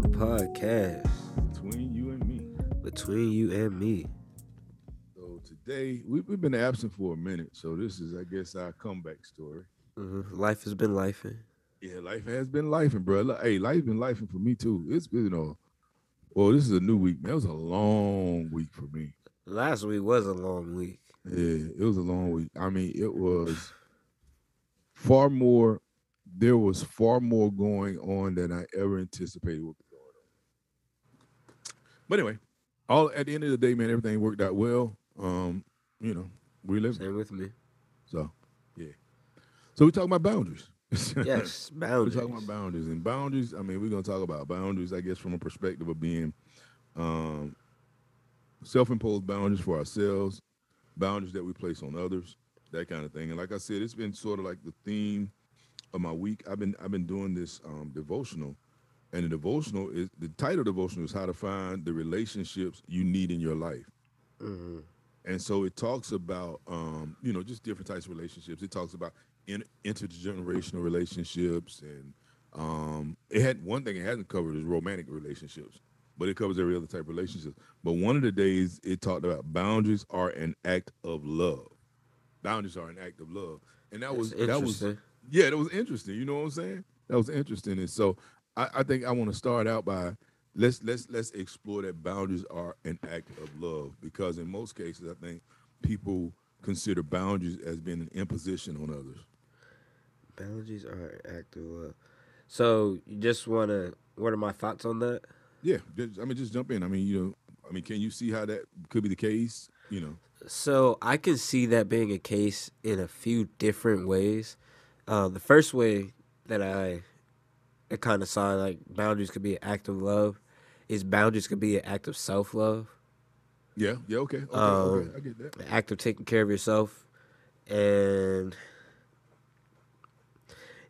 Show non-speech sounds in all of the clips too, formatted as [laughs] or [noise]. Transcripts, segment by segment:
podcast between you and me. between you and me. So today we, we've been absent for a minute, so this is, I guess, our comeback story. Mhm. Life has been lifing. Yeah, life has been lifing, bro. Hey, life's been lifing for me too. It's been, you know, well, this is a new week. Man, it was a long week for me. Last week was a long week. Yeah, it was a long week. I mean, it was far more. There was far more going on than I ever anticipated would be going on. But anyway, all at the end of the day, man, everything worked out well. Um, you know, we live. Same with me. So, yeah. So we talking about boundaries. [laughs] Yes, boundaries. we're boundaries. talking about boundaries and boundaries. I mean, we're gonna talk about boundaries, I guess, from a perspective of being um, self-imposed boundaries for ourselves, boundaries that we place on others, that kind of thing. And like I said, it's been sort of like the theme of my week. I've been I've been doing this um, devotional, and the devotional is the title of the devotional is how to find the relationships you need in your life. Mhm. And so it talks about, um, you know, just different types of relationships. It talks about in, intergenerational relationships, and um, it had one thing it hasn't covered is romantic relationships, but it covers every other type of relationship. But one of the days it talked about boundaries are an act of love. Boundaries are an act of love, and that was that was yeah, that was interesting. You know what I'm saying? That was interesting, and so I, I think I want to start out by let's let's let's explore that boundaries are an act of love because in most cases I think people consider boundaries as being an imposition on others. Boundaries are an act of love. So you just wanna what are my thoughts on that? Yeah, just, I mean, just jump in. I mean, you know, I mean, can you see how that could be the case? You know, So I can see that being a case in a few different ways. Uh, the first way that I, I kind of saw like boundaries could be an act of love, is boundaries could be an act of self love, yeah, yeah, okay, okay, Um, okay, I get that. an act of taking care of yourself, and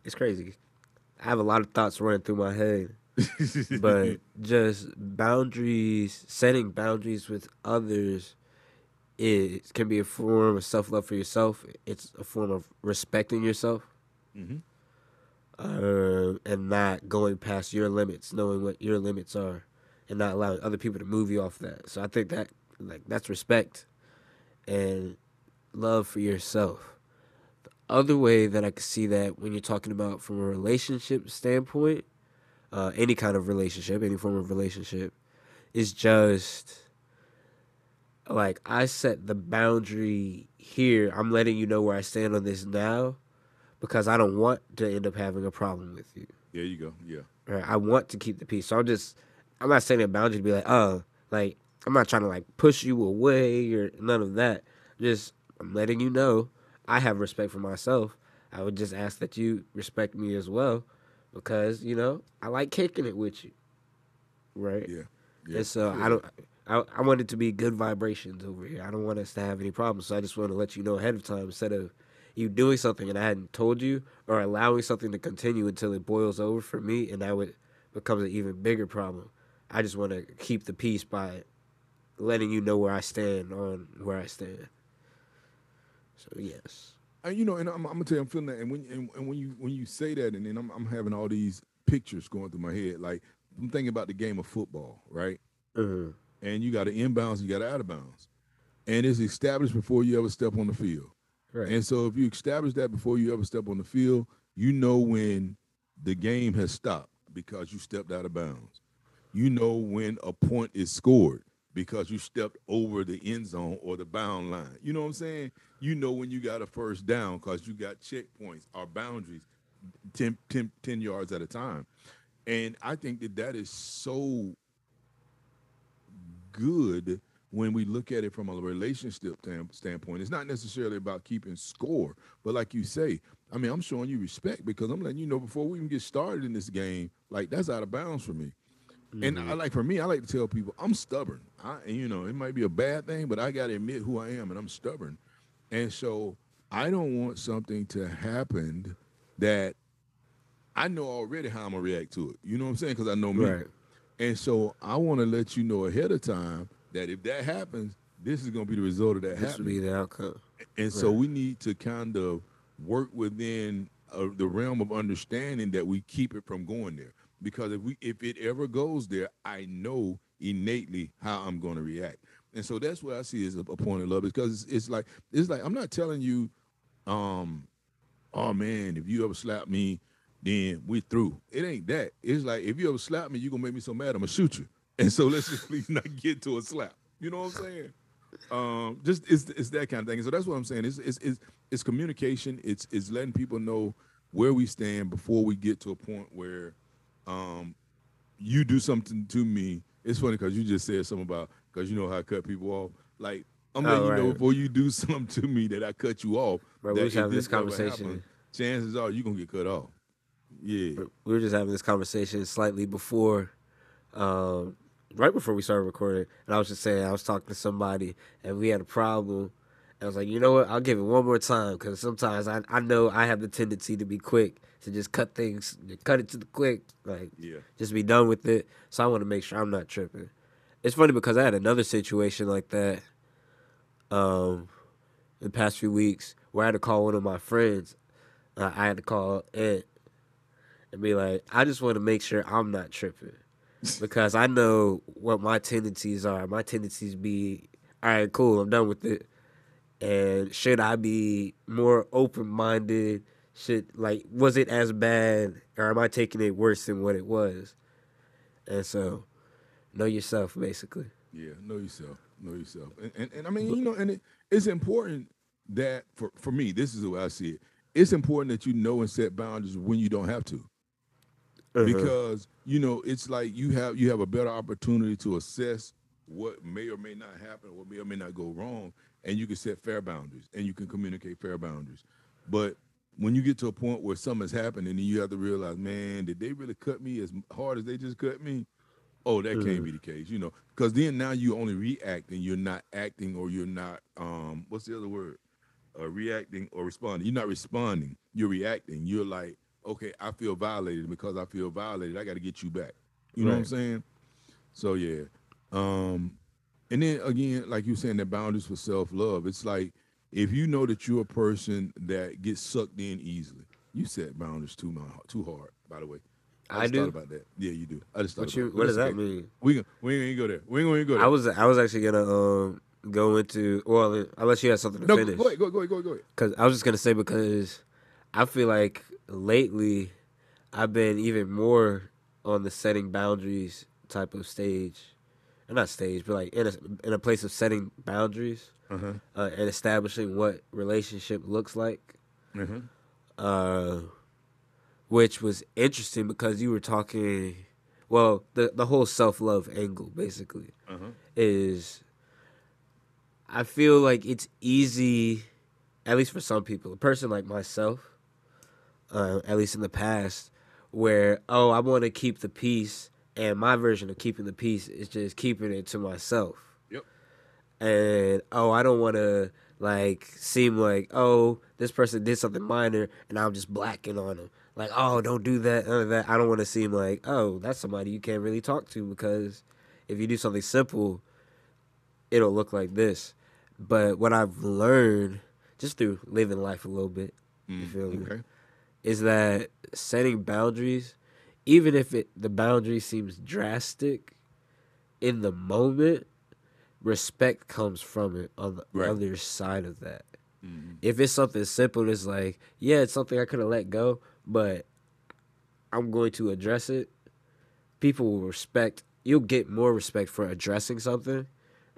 it's crazy. I have a lot of thoughts running through my head, [laughs] but just boundaries, setting boundaries with others, it can be a form of self love for yourself. It's a form of respecting yourself, Mhm. Uh, and not going past your limits, knowing what your limits are, and not allowing other people to move you off that. So I think that like that's respect and love for yourself. The other way that I could see that when you're talking about from a relationship standpoint, uh, any kind of relationship, any form of relationship, is just like I set the boundary here. I'm letting you know where I stand on this now because I don't want to end up having a problem with you. There you go. Yeah, Right? I want to keep the peace. So I'm just I'm not setting a boundary to be like, oh, like I'm not trying to like push you away or none of that. Just I'm letting you know I have respect for myself. I would just ask that you respect me as well because, you know, I like kicking it with you. Right? yeah, yeah. And so yeah. I don't. I, I want it to be good vibrations over here. I don't want us to have any problems. So I just want to let you know ahead of time instead of you doing something and I hadn't told you or allowing something to continue until it boils over for me and that would becomes an even bigger problem. I just want to keep the peace by letting you know where I stand on where I stand. So yes. And you know, and I'm, I'm gonna tell you, I'm feeling that. And when and, and when you when you say that, and then I'm I'm having all these pictures going through my head. Like I'm thinking about the game of football, right? hmm And you got an inbounds, you got an out of bounds, and it's established before you ever step on the field. Right. And so if you establish that before you ever step on the field, you know when the game has stopped because you stepped out of bounds. You know when a point is scored because you stepped over the end zone or the bound line. You know what I'm saying? You know when you got a first down because you got checkpoints or boundaries 10, 10, 10 yards at a time. And I think that that is so good when we look at it from a relationship standpoint. It's not necessarily about keeping score, but like you say, I mean, I'm showing you respect because I'm letting you know before we even get started in this game, like that's out of bounds for me. And I mm-hmm. like for me, I like to tell people I'm stubborn. I, you know, it might be a bad thing, but I got to admit who I am, and I'm stubborn. And so I don't want something to happen that I know already how I'm gonna react to it. You know what I'm saying? Because I know me. Right. And so I want to let you know ahead of time that if that happens, this is going to be the result of that This happening. be the outcome. And so we need to kind of work within uh, the realm of understanding that we keep it from going there. because if we if it ever goes there, I know innately how I'm going to react. And so that's what I see as a, a point of love because it's, it's like it's like I'm not telling you, um, oh man, if you ever slap me, then we through. It ain't that. It's like if you ever slap me, you're gonna make me so mad, I'm gonna shoot you. And so let's just [laughs] please not get to a slap. You know what I'm saying? Um, just it's it's that kind of thing. So that's what I'm saying. It's it's it's, it's communication. It's it's letting people know where we stand before we get to a point where um you do something to me. It's funny because you just said something about because you know how I cut people off. Like I'm Oh, letting you know before you do [laughs] something to me that I cut you off. Bro, we was having this conversation. happens, chances are you're gonna get cut off. Yeah. we were just having this conversation slightly before, um, right before we started recording, and I was just saying I was talking to somebody and we had a problem. And I was like, you know what? I'll give it one more time because sometimes I I know I have the tendency to be quick to just cut things, cut it to the quick, like Yeah. just be done with it. So I want to make sure I'm not tripping. It's funny because I had another situation like that, um, in the past few weeks where I had to call one of my friends. Uh, I had to call Ed and be like, I just want to make sure I'm not tripping because I know what my tendencies are. My tendencies be, all right, cool, I'm done with it. And should I be more open minded? Should like was it as bad or am I taking it worse than what it was? And so, know yourself basically. Yeah, know yourself. Know yourself. And and, and I mean, you know, and it, it's important that for, for me, this is the way I see it. It's important that you know and set boundaries when you don't have to. Uh-huh. Because, you know, it's like you have you have a better opportunity to assess what may or may not happen, what may or may not go wrong, and you can set fair boundaries and you can communicate fair boundaries. But when you get to a point where something's happened and you have to realize, man, did they really cut me as hard as they just cut me? Oh, that can't be the case, you know, because then now you only reacting, you're not acting, or you're not um, what's the other word? Uh, reacting or responding. You're not responding. You're reacting. You're like, okay, I feel violated because I feel violated. I got to get you back. You know what I'm saying? So yeah, um, and then again, like you were saying, the boundaries for self love. It's like if you know that you're a person that gets sucked in easily, you set boundaries too mu- too hard. By the way, I just do? thought about that. Yeah, you do. I just thought. What you? about it. What does that mean? We we ain't gonna go there. We ain't gonna go there. I was I was actually gonna um go into well unless you had something to no. finish. Go ahead. Go, go ahead. Go ahead. Go ahead. Cause I was just gonna say because I feel like lately I've been even more on the setting boundaries type of stage, or not stage, but like in a in a place of setting boundaries Uh-huh. uh, and establishing what relationship looks like. Uh-huh. Uh, which was interesting because you were talking, well, the the whole self love angle basically Uh-huh. is I feel like it's easy, at least for some people, a person like myself, uh, at least in the past, where, oh, I want to keep the peace, and my version of keeping the peace is just keeping it to myself. Yep. And, oh, I don't want to, like, seem like, oh, this person did something minor, and I'm just blacking on them. Like, oh, don't do that, none of that. I don't want to seem like, oh, that's somebody you can't really talk to because if you do something simple, it'll look like this. But what I've learned just through living life a little bit, you feel me, Mm, Okay. Is that setting boundaries, even if it the boundary seems drastic, in the moment, respect comes from it on the Right. other side of that. Mhm. If it's something simple, it's like, yeah, it's something I could have let go, but I'm going to address it. People will respect. You'll get more respect for addressing something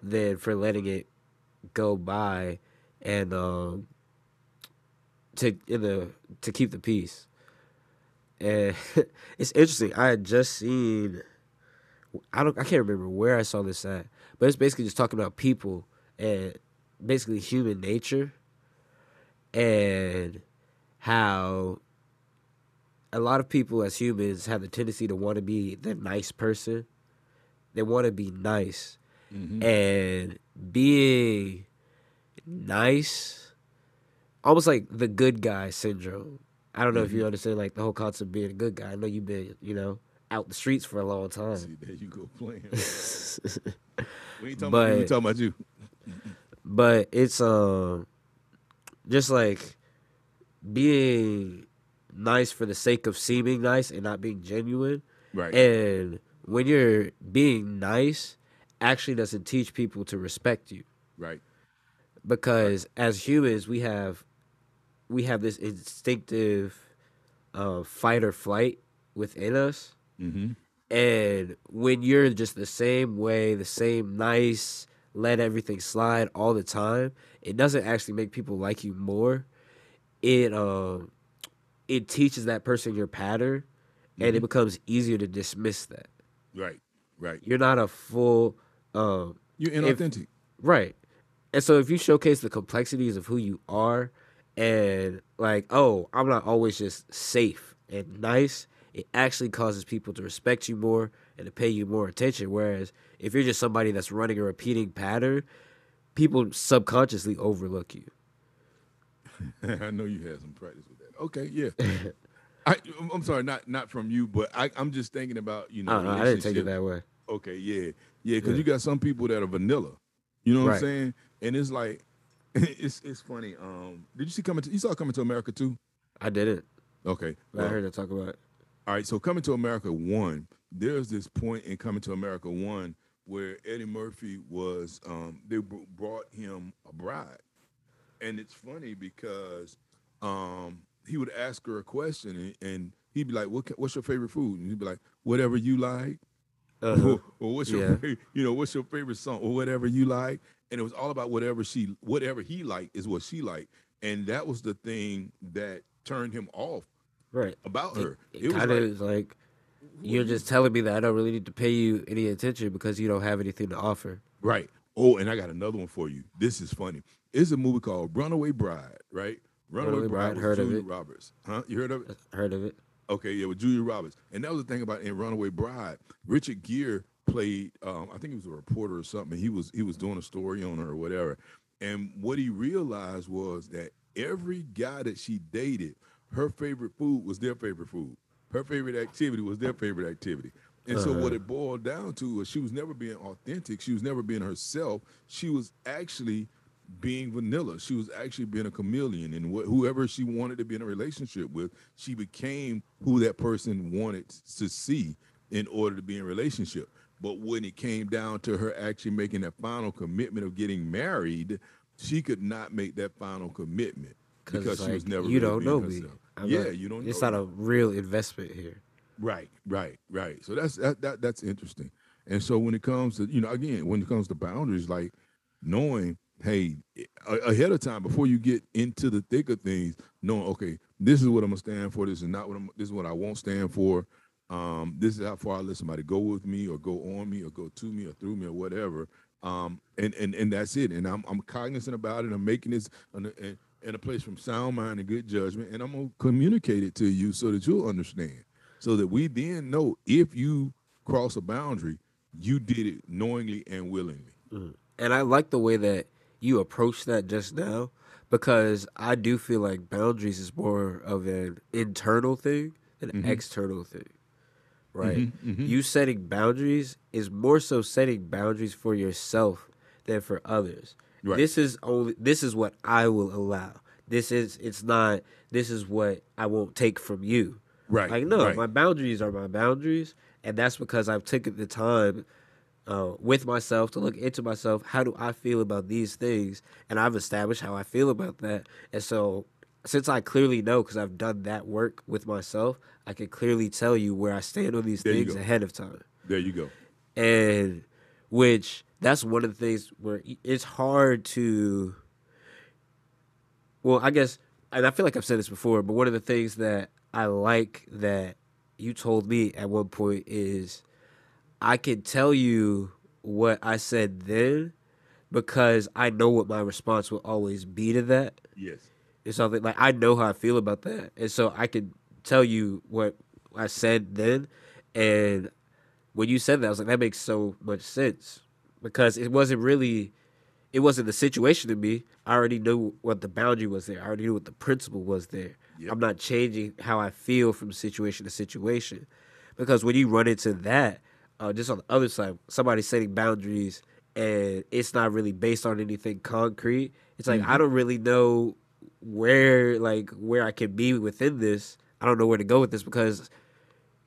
than for letting it go by and um to in the to keep the peace. And [laughs] it's interesting. I had just seen I don't I can't remember where I saw this at, but it's basically just talking about people and basically human nature and how a lot of people as humans have the tendency to want to be the nice person. They want to be nice. Mhm. And being nice, almost like the good guy syndrome. I don't know if you understand like the whole concept of being a good guy. I know you've been, you know, out the streets for a long time. See, there you go playing. [laughs] we ain't talking about you. We talking about you. but it's um just like being nice for the sake of seeming nice and not being genuine Right. And when you're being nice, actually doesn't teach people to respect you right. because as humans we have we have this instinctive uh, fight or flight within us Mm-hmm. and when you're just the same way the same nice let everything slide all the time it doesn't actually make people like you more it um it teaches that person your pattern and it becomes easier to dismiss that Right. Right. you're not a full um You're If- inauthentic. Right. And so if you showcase the complexities of who you are and like, oh, I'm not always just safe and nice, it actually causes people to respect you more and to pay you more attention. Whereas if you're just somebody that's running a repeating pattern, people subconsciously overlook you. [laughs] I know you had some practice with that. Okay, yeah. I, I'm sorry, not not from you, but I, I'm just thinking about you know. I know. I didn't take it that way. Okay, yeah, yeah, because Yeah. you got some people that are vanilla. You know what Right. I'm saying? And it's like, [laughs] it's it's funny. Um, did you see coming? To, you saw coming to America too? I didn't. Okay, But I heard her talk about it. all right. So coming to America one, there's this point in coming to America one where Eddie Murphy was. Um, they br- brought him a bride, and it's funny because um, he would ask her a question, and, and he'd be like, what, "What's your favorite food?" And he'd be like, "Whatever you like." Uh-huh. or, [laughs] or what's your Yeah. favorite, you know what's your favorite song or whatever you like and it was all about whatever she whatever he liked is what she liked and that was the thing that turned him off Right. about It, her it, it, was like is like you're just telling me that I don't really need to pay you any attention because you don't have anything to offer. right oh and i got another one for you this is funny it's a movie called runaway bride right runaway, Runaway bride, Bride, heard of Julia it. roberts huh you heard of it Heard of it? Okay, yeah, with Julia Roberts. And that was the thing about in Runaway Bride. Richard Gere played um, I think he was a reporter or something. He was he was doing a story on her or whatever. And what he realized was that every guy that she dated, her favorite food was their favorite food. Her favorite activity was their favorite activity. And so what it boiled down to was she was never being authentic. She was never being herself. She was actually being vanilla. She was actually being a chameleon, and wh- whoever she wanted to be in a relationship with, she became who that person wanted to see in order to be in a relationship. But when it came down to her actually making that final commitment of getting married, she could not make that final commitment Because because she was never you really don't know me. Yeah, not- you don't. Know. It's not me. a real investment here. Right, right, right. So that's that, that that's interesting. And so when it comes to you know again when it comes to boundaries, like knowing hey ahead of time before you get into the thick of things, knowing okay this is what I'm gonna stand for. This is not what I'm. This is what I won't stand for. Um, this is how far I let somebody go with me or go on me or go to me or through me or whatever. Um, and and and that's it. And I'm I'm cognizant about it. I'm making this in a, in- a place from sound mind and good judgment, and I'm gonna communicate it to you so that you'll understand so that we then know if you cross a boundary, you did it knowingly and willingly. And I like the way that you approached that just now because I do feel like boundaries is more of an internal thing than Mm-hmm. an external thing. Right? You setting boundaries is more so setting boundaries for yourself than for others. Right. This is only this is what I will allow. This is it's not this is what I won't take from you. Right, Like no, right. my boundaries are my boundaries and that's because I've taken the time uh, with myself to look into myself. How do I feel about these things? And I've established how I feel about that. And so, since I clearly know because I've done that work with myself, I can clearly tell you where I stand on these There things ahead of time. There you go. And which that's one of the things where it's hard to. Well, I guess, and I feel like I've said this before, but one of the things that I like that you told me at one point is I can tell you what I said then because I know what my response will always be to that. Yes. It's something like I know how I feel about that, and so I can tell you what I said then. And when you said that, I was like, that makes so much sense because it wasn't really, it wasn't the situation to me. I already knew what the boundary was there. I already knew what the principle was there. Yep. I'm not changing how I feel from situation to situation, because when you run into that, uh, just on the other side, somebody setting boundaries and it's not really based on anything concrete. It's like I don't really know where like where I can be within this. I don't know where to go with this because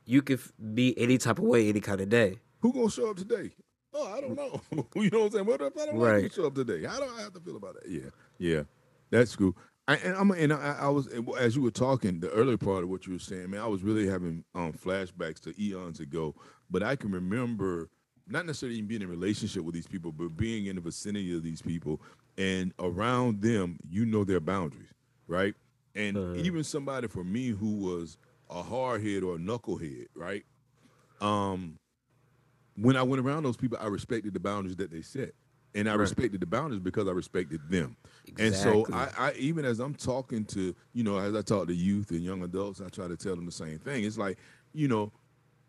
you can be any type of way, any kind of day. Who gonna show up today? Oh, I don't know. [laughs] you know what I'm saying? What if I don't like Right. you to show up today? How do I have to feel about that? Yeah, yeah, that's cool. I, and I'm and I, I was as you were talking, the earlier part of what you were saying, man, I was really having um, flashbacks to eons ago. But I can remember not necessarily even being in a relationship with these people, but being in the vicinity of these people and around them, you know their boundaries, right? And Uh-huh. even somebody for me who was a hardhead or a knucklehead, right? Um, when I went around those people, I respected the boundaries that they set. And I Right. respected the boundaries because I respected them. And so I, I even as I'm talking to, you know, as I talk to youth and young adults, I try to tell them the same thing. It's like, you know,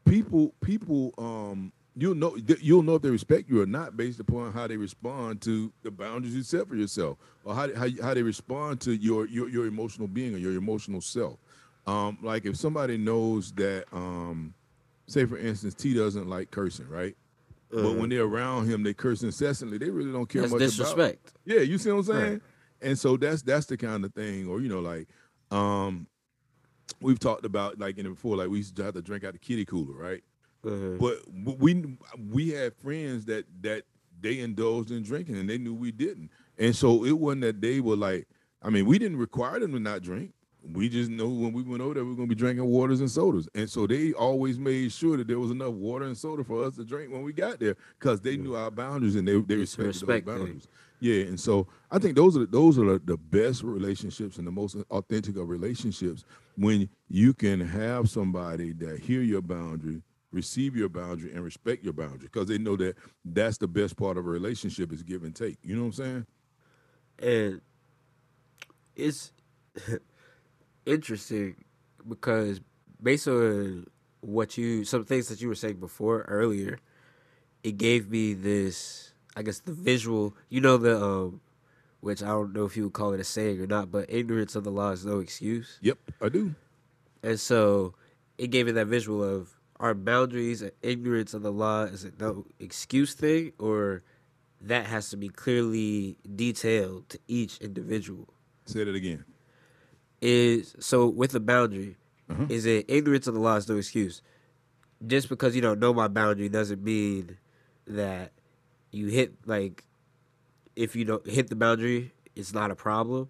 people people um you'll know you'll know if they respect you or not based upon how they respond to the boundaries you set for yourself or how how, how they respond to your, your your emotional being or your emotional self. Um, like if somebody knows that um say for instance T doesn't like cursing, right? But when they're around him, they curse incessantly. They really don't care much about disrespect. yeah, you see what I'm saying? Right. And so that's that's the kind of thing, or you know, like um we've talked about like in it before, like we used to have to drink out the kitty cooler, right? But we we had friends that that they indulged in drinking and they knew we didn't. And so it wasn't that they were like, I mean, we didn't require them to not drink. We just know when we went over there, we are gonna be drinking waters and sodas. And so they always made sure that there was enough water and soda for us to drink when we got there because they knew our boundaries and they, they respected respect those boundaries. Yeah, and so I think those are those are the, the best relationships and the most authentic of relationships when you can have somebody that hear your boundary, receive your boundary, and respect your boundary because they know that that's the best part of a relationship is give and take. You know what I'm saying? and it's [laughs] interesting because based on what you some things that you were saying before earlier it gave me this i guess the visual you know the um which i don't know if you would call it a saying or not but ignorance of the law is no excuse Yep, I do. and so it gave me that visual of our boundaries and ignorance of the law is a no excuse thing or that has to be clearly detailed to each individual Say that again. is so with the boundary Uh-huh. is it ignorance of the law is no excuse just because you don't know my boundary doesn't mean that you hit like if you don't hit the boundary it's not a problem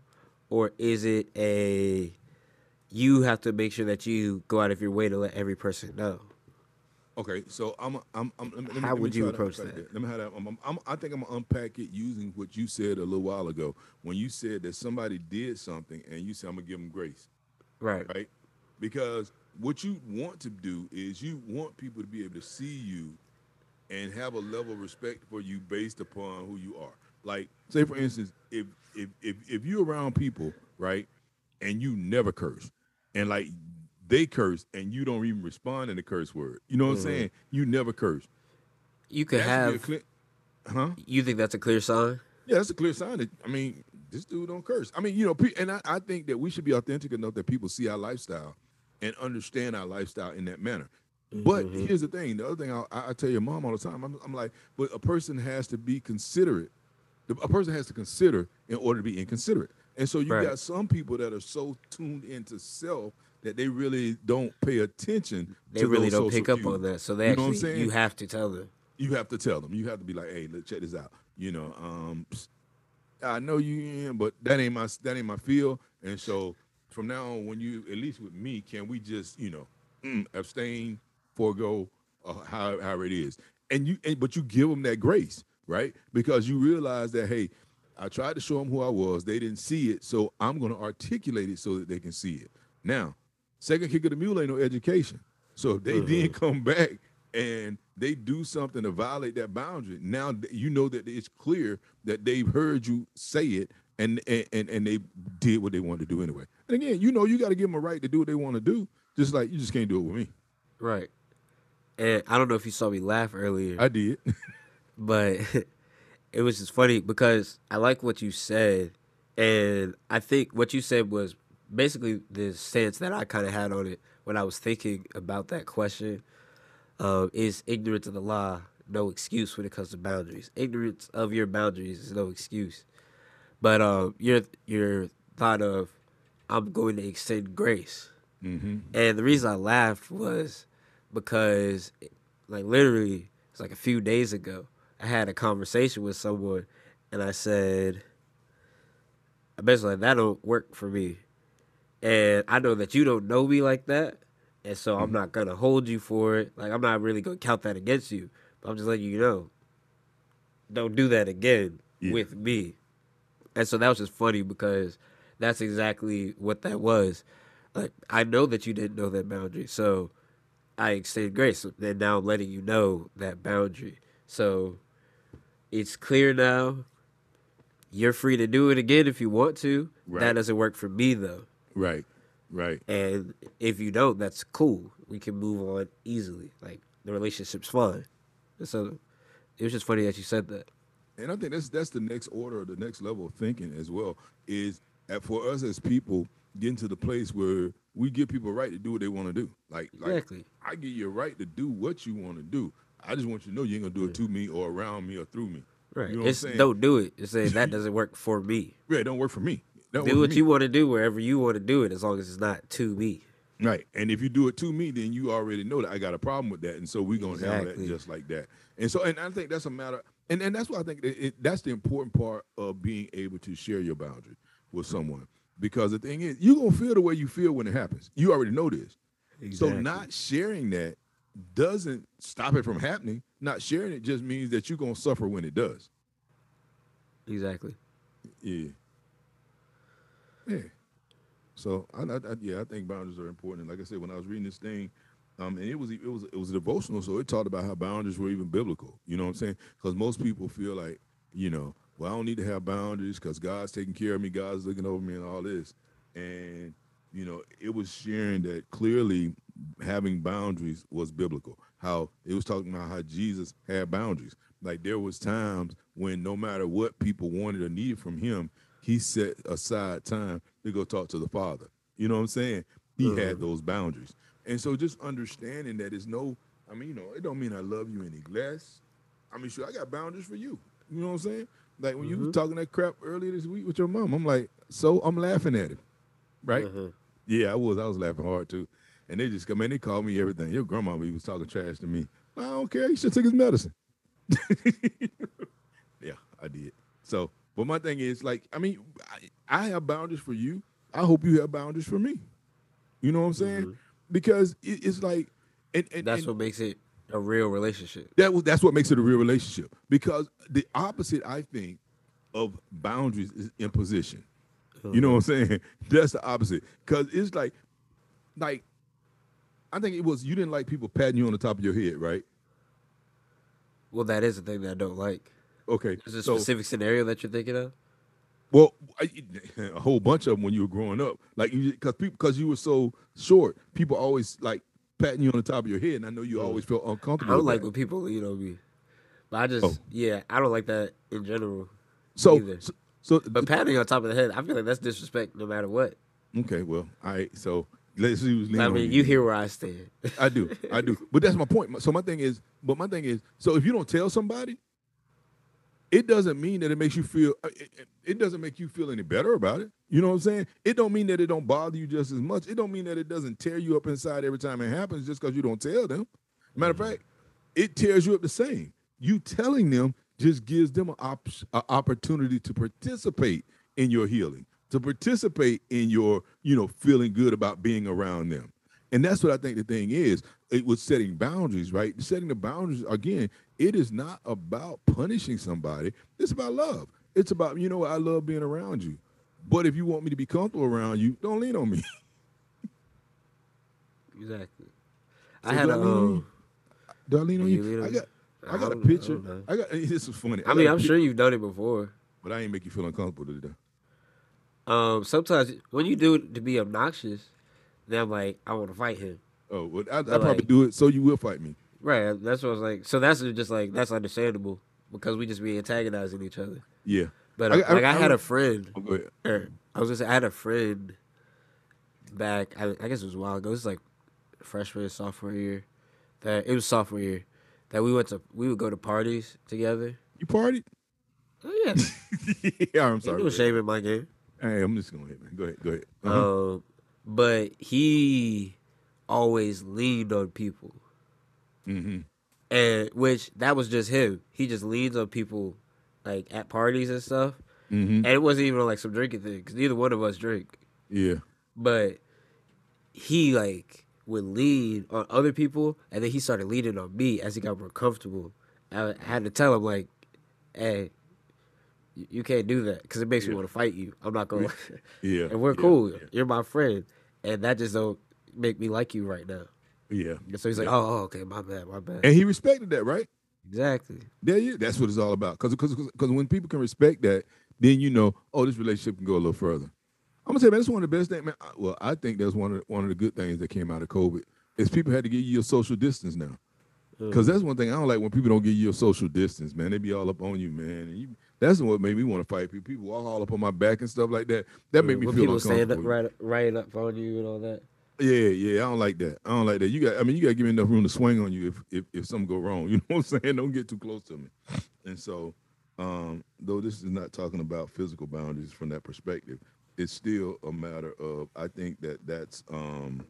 or is it a you have to make sure that you go out of your way to let every person know Okay, so I'm, I'm, I'm let me, How let would you approach unpack that? Let me have that. I'm, I'm, I think I'm gonna unpack it using what you said a little while ago when you said that somebody did something and you said I'm gonna give them grace. right right? Because what you want to do is you want people to be able to see you and have a level of respect for you based upon who you are. Like, say for instance, if if if, if you're around people, right, and you never curse, and like they curse and you don't even respond in the curse word, you know what I'm mm-hmm. saying? You never curse. you could That should be a have clear- huh? you think that's a clear sign Yeah, that's a clear sign that I mean, this dude don't curse. I mean, you know, and I, I think that we should be authentic enough that people see our lifestyle and understand our lifestyle in that manner. But mm-hmm. here's the thing: the other thing I, I tell your mom all the time, I'm, I'm like, but a person has to be considerate. A person has to consider in order to be inconsiderate. And so you Right. got some people that are so tuned into self that they really don't pay attention. they really don't pick up on cues. that so they You know what I'm actually saying? you have to tell them you have to tell them. You have to be like, hey, look, check this out. You know, um, I know you in, but that ain't my that ain't my feel. And so from now on, when you at least with me, can we just you know mm, abstain, forego, uh, how however it is, and you and, but you give them that grace, right? Because you realize that hey, I tried to show them who I was. They didn't see it, so I'm going to articulate it so that they can see it. Now, second kick of the mule ain't no education. So if they mm-hmm. then come back and they do something to violate that boundary, now you know that it's clear that they've heard you say it and and and, and they did what they wanted to do anyway. And again, you know you got to give them a right to do what they want to do, just like you just can't do it with me. right and i don't know if you saw me laugh earlier I did. [laughs] but [laughs] it was just funny because I like what you said, and I think what you said was basically the stance that I kind of had on it when I was thinking about that question. Um, is ignorance of the law no excuse when it comes to boundaries? Ignorance of your boundaries is no excuse. But um, your your thought of I'm going to extend grace, mm-hmm. and the reason I laughed was because, like, literally, it's like a few days ago, I had a conversation with someone, and I said, basically, that don't work for me, and I know that you don't know me like that, and so I'm mm-hmm. not gonna hold you for it. Like, I'm not really gonna count that against you, but I'm just letting you know, don't do that again Yeah. with me. And so that was just funny because that's exactly what that was. Like I know that you didn't know that boundary, so I extend grace. And now I'm letting you know that boundary. So it's clear now. You're free to do it again if you want to. Right. That doesn't work for me though. Right. Right. And if you don't, that's cool. We can move on easily. Like the relationship's fine. And so it was just funny that you said that. And I think that's that's the next order, the next level of thinking as well. Is that for us as people getting to the place where we give people a right to do what they want to do. Like, like I give you a right to do what you want to do. I just want you to know you ain't gonna do it to me or around me or through me. Right. You know what I'm it's saying? don't do it. It's saying that doesn't work for me. [laughs] Yeah, it don't work for me. Don't do what for you want to do wherever you want to do it, as long as it's not to me. Right. And if you do it to me, then you already know that I got a problem with that. And so we're gonna handle Exactly. that just like that. And so and I think that's a matter and, and that's why I think it, it, that's the important part of being able to share your boundary with someone. Because the thing is, you're gonna feel the way you feel when it happens. You already know this. Exactly. So not sharing that doesn't stop it from happening. Not sharing it just means that you're gonna suffer when it does. exactly. Yeah. Yeah. So I, I, yeah, I think boundaries are important. And like I said, when I was reading this thing, um, and it was it was it was devotional, so it talked about how boundaries were even biblical. You know what I'm saying? Because most people feel like, you know, well, I don't need to have boundaries because God's taking care of me, God's looking over me, and all this. And you know, it was sharing that clearly having boundaries was biblical. How it was talking about how Jesus had boundaries. Like there was times when no matter what people wanted or needed from him, he set aside time to go talk to the Father. You know what I'm saying? He had uh-huh. those boundaries. And so just understanding that it's no, I mean, you know, it don't mean I love you any less. I mean, sure, I got boundaries for you. You know what I'm saying? Like when you was mm-hmm. talking that crap earlier this week with your mom, I'm like, so I'm laughing at him. Right? Mm-hmm. Yeah, I was. I was laughing hard too. And they just come in, they called me everything. Your grandma he was talking trash to me. I don't care. He should take his medicine. [laughs] yeah, I did. So, but my thing is, like, I mean, I, I have boundaries for you. I hope you have boundaries for me. You know what I'm saying? Mm-hmm. Because it, it's like, and, and That's and what makes it a real relationship. that that's what makes it a real relationship. Because the opposite, I think, of boundaries is imposition. You know mm. what I'm saying? [laughs] That's the opposite. Cause it's like, like, I think it was you didn't like people patting you on the top of your head, right? Well, that is the thing that I don't like. Okay. Is a so- specific scenario that you're thinking of? Well, I, [laughs] a whole bunch of them when you were growing up, like because people because you were so short, people always like patting you on the top of your head, and I know you mm. always felt uncomfortable. I don't with like when people you know me. But I just, Oh. yeah, I don't like that in general. so, either. so so But patting on top of the head, I feel like that's disrespect no matter what. okay, well, all right. So let's see who's leaning I mean, you hear where I stand. I do, I do. [laughs] But that's my point. So my thing is, but my thing is, so if you don't tell somebody, it doesn't mean that it makes you feel. uh, It, it- doesn't make you feel any better about it. You know what I'm saying? It don't mean that it don't bother you just as much. It don't mean that it doesn't tear you up inside every time it happens just because you don't tell them. Matter of fact, it tears you up the same. You telling them just gives them an op- a opportunity to participate in your healing, to participate in your, you know, feeling good about being around them. And that's what I think the thing is. It was setting boundaries, right? Setting the boundaries again. It is not about punishing somebody. It's about love. It's about you know what I love being around you. But if you want me to be comfortable around you, don't lean on me. [laughs] exactly. So I had a. I lean on you? Um, Do I lean on You you? I got I I got a don't- I picture. I got [laughs] this is funny. I mean, I'm sure you've done it before. but I ain't make you feel uncomfortable today. Um, sometimes when you do it to be obnoxious, then I'm like, I want to fight him. Oh, well, I, I probably like- do it so you will fight me. Right. That's what I was like. So that's just like that's understandable because we just be antagonizing each other. Yeah. But I- uh, I- like I, I had a friend. Oh. Or, I was gonna say I had a friend back. I, I guess it was a while ago. It was like freshman, sophomore year. That it was sophomore year. That we went to. We would go to parties together. You partied? Oh yeah. [laughs] yeah, I'm sorry. no shame in my game. Hey, I'm just going to hit, man. Go ahead. Go ahead. Uh-huh. Um, but he always leaned on people. Mm-hmm. and which that was just him. He just leans on people like at parties and stuff, Mm-hmm. and it wasn't even like some drinking thing because neither one of us drink. Yeah. but he like would lean on other people and then he started leaning on me as he got more comfortable i had to tell him like hey you- can't do that because it makes me want to fight you i'm not gonna [laughs] Yeah. [laughs] and we're yeah, cool Yeah. you're my friend and that just don't make me like you right now yeah. So he's like oh, oh okay my bad my bad And he respected that, right? exactly Yeah, yeah. That's what it's all about. Because because when people can respect that, then you know, oh, this relationship can go a little further. I'm gonna say, man, that's one of the best things, man. I- Well, I think that's one of the, one of the good things that came out of COVID is people had to give you your social distance now. Mm. Because that's one thing I don't like when people don't give you your social distance, man. They be all up on you, man. And you, that's what made me want to fight people. People walk all up on my back and stuff like that. That made mm, me when feel people stand up uncomfortable. right right up on you and all that Yeah, yeah, I don't like that. I don't like that. You got, I mean, you got to give me enough room to swing on you if, if if something go wrong. [laughs] You know what I'm saying? Don't get too close to me. And so, um, though this is not talking about physical boundaries from that perspective, it's still a matter of I think that that's um,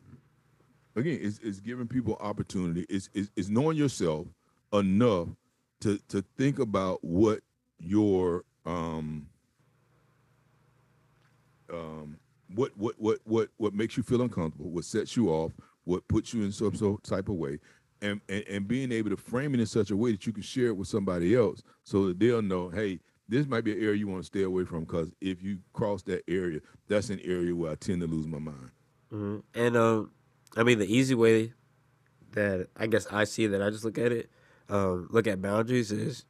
again, it's, it's giving people opportunity. It's, it's it's knowing yourself enough to to think about what your um um, what what what what what makes you feel uncomfortable, what sets you off, what puts you in some sort type of way, and, and and being able to frame it in such a way that you can share it with somebody else, so that they'll know, hey, this might be an area you want to stay away from, because if you cross that area, that's an area where I tend to lose my mind. hmm And um, I mean, the easy way that I guess I see that I just look at it, um, look at boundaries is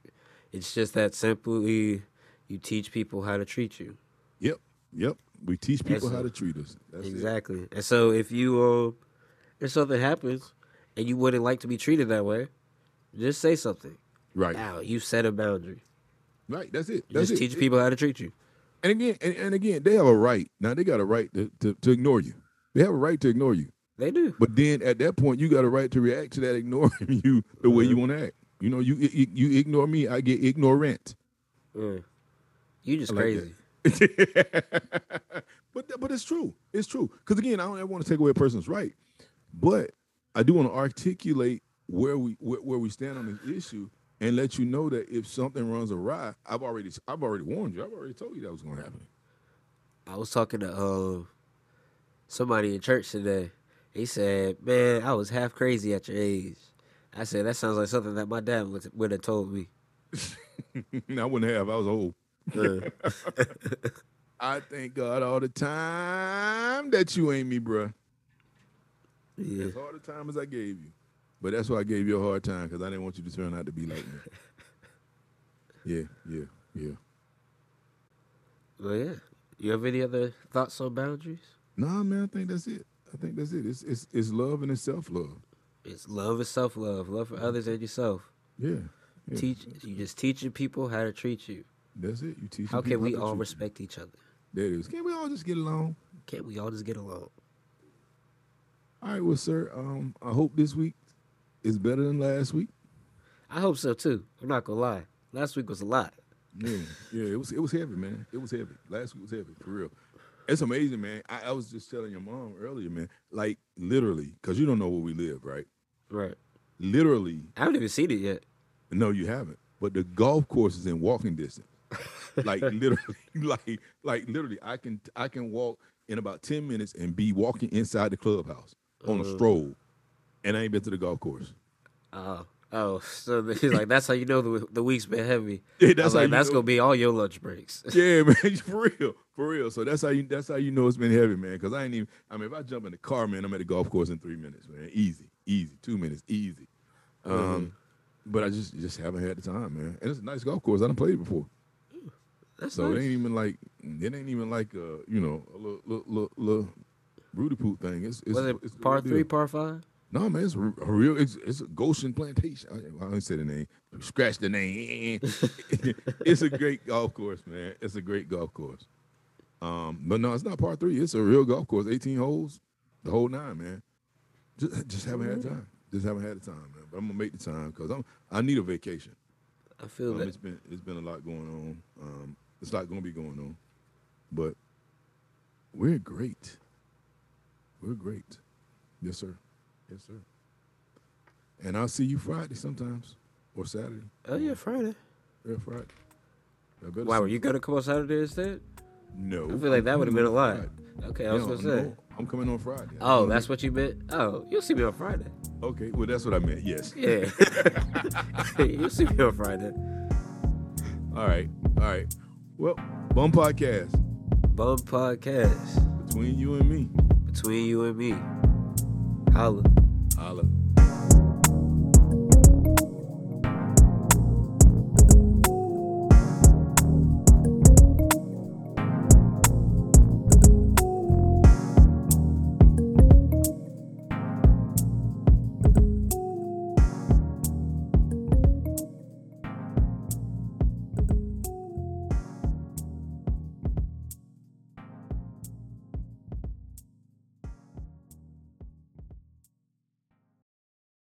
it's just that simply you teach people how to treat you. Yep, yep. We teach people That's how to treat us. That's it. exactly. And so if you um, if something happens and you wouldn't like to be treated that way, just say something. Right, Now you set a boundary. right. That's it. That's just it. teach people how to treat you. And again, and, and again, they have a right. Now they got a right to, to, to ignore you. They have a right to ignore you. They do. But then at that point, you got a right to react to that ignoring [laughs] you the way you want to act. You know, you you you ignore me, I get ignorant. Mm. You just like crazy. that- [laughs] but but it's true. It's true. Because again, I don't ever want to take away a person's right, but I do want to articulate where we where, where we stand on this issue and let you know that if something runs awry, I've already I've already warned you. I've already told you that was going to happen. I was talking to um somebody in church today. He said, "Man, I was half crazy at your age." I said, "That sounds like something that my dad would would have told me." [laughs] I wouldn't have. I was old. [laughs] I thank God all the time that you ain't me, bruh. yeah, As hard a time as I gave you. But that's why I gave you a hard time because I didn't want you to turn out to be like me. [laughs] yeah, yeah, yeah. well, yeah. You have any other thoughts on boundaries? Nah, man, I think that's it. I think that's it. It's it's, it's love and it's self love. It's love and self love, love for others and yourself. Yeah, yeah. Teach you just teaching people how to treat you. That's it. You teach. How can we all respect each other? There it is. Can't we all just get along? Can't we all just get along? All right, well, sir. Um, I hope this week is better than last week. I hope so too. I'm not gonna lie. Last week was a lot. Yeah, yeah, it was it was heavy, man. It was heavy. Last week was heavy for real. It's amazing, man. I, I was just telling your mom earlier, man. Like literally, because you don't know where we live, right? Right. Literally, I haven't even seen it yet. no, you haven't. But the golf course is in walking distance. Like literally, [laughs] like like literally, I can I can walk in about ten minutes and be walking inside the clubhouse on a Uh. stroll, and I ain't been to the golf course. Oh, oh. So [laughs] he's like, that's how you know the the week's been heavy. Yeah, that's like, that's know. gonna be all your lunch breaks. [laughs] Yeah, man, for real, for real. So that's how you that's how you know it's been heavy, man. Because I ain't even. I mean, if I jump in the car, man, I'm at the golf course in three minutes, man. Easy, easy, two minutes, easy. Um, but I just just haven't had the time, man. And it's a nice golf course. I done played before, That's so it ain't even like it ain't even like a you know a little little little, little Rudy Poot thing. It's, it's Was it it's par three, par five? No, man, it's a real. It's, it's a Goshen Plantation. I, I didn't say the name. Scratch the name. [laughs] it's a great golf course, man. It's a great golf course. Um, but no, it's not par three. It's a real golf course. Eighteen holes, the whole nine, man. Just, just haven't had time. Just haven't had the time, man. But I'm gonna make the time because I'm. I need a vacation. I feel Um, that. it's been it's been a lot going on. Um, it's not gonna be going on, but we're great. We're great. Yes, sir. Yes, sir. And I'll see you Friday sometimes or Saturday. Oh yeah, Friday. Yeah, Friday. I better Why see- were you gonna come on Saturday instead? No. I feel like that I'm would have been a coming on lot. Friday. Okay, I was No, gonna say. no, I'm coming on Friday. Oh, I'm that's what you meant. Oh, you'll see me on Friday. Okay, well that's what I meant. Yes. Yeah, [laughs] you'll see me on Friday. All right. All right. Well, Bum Podcast Bum podcast between you and me. between you and me. Holla. Holla.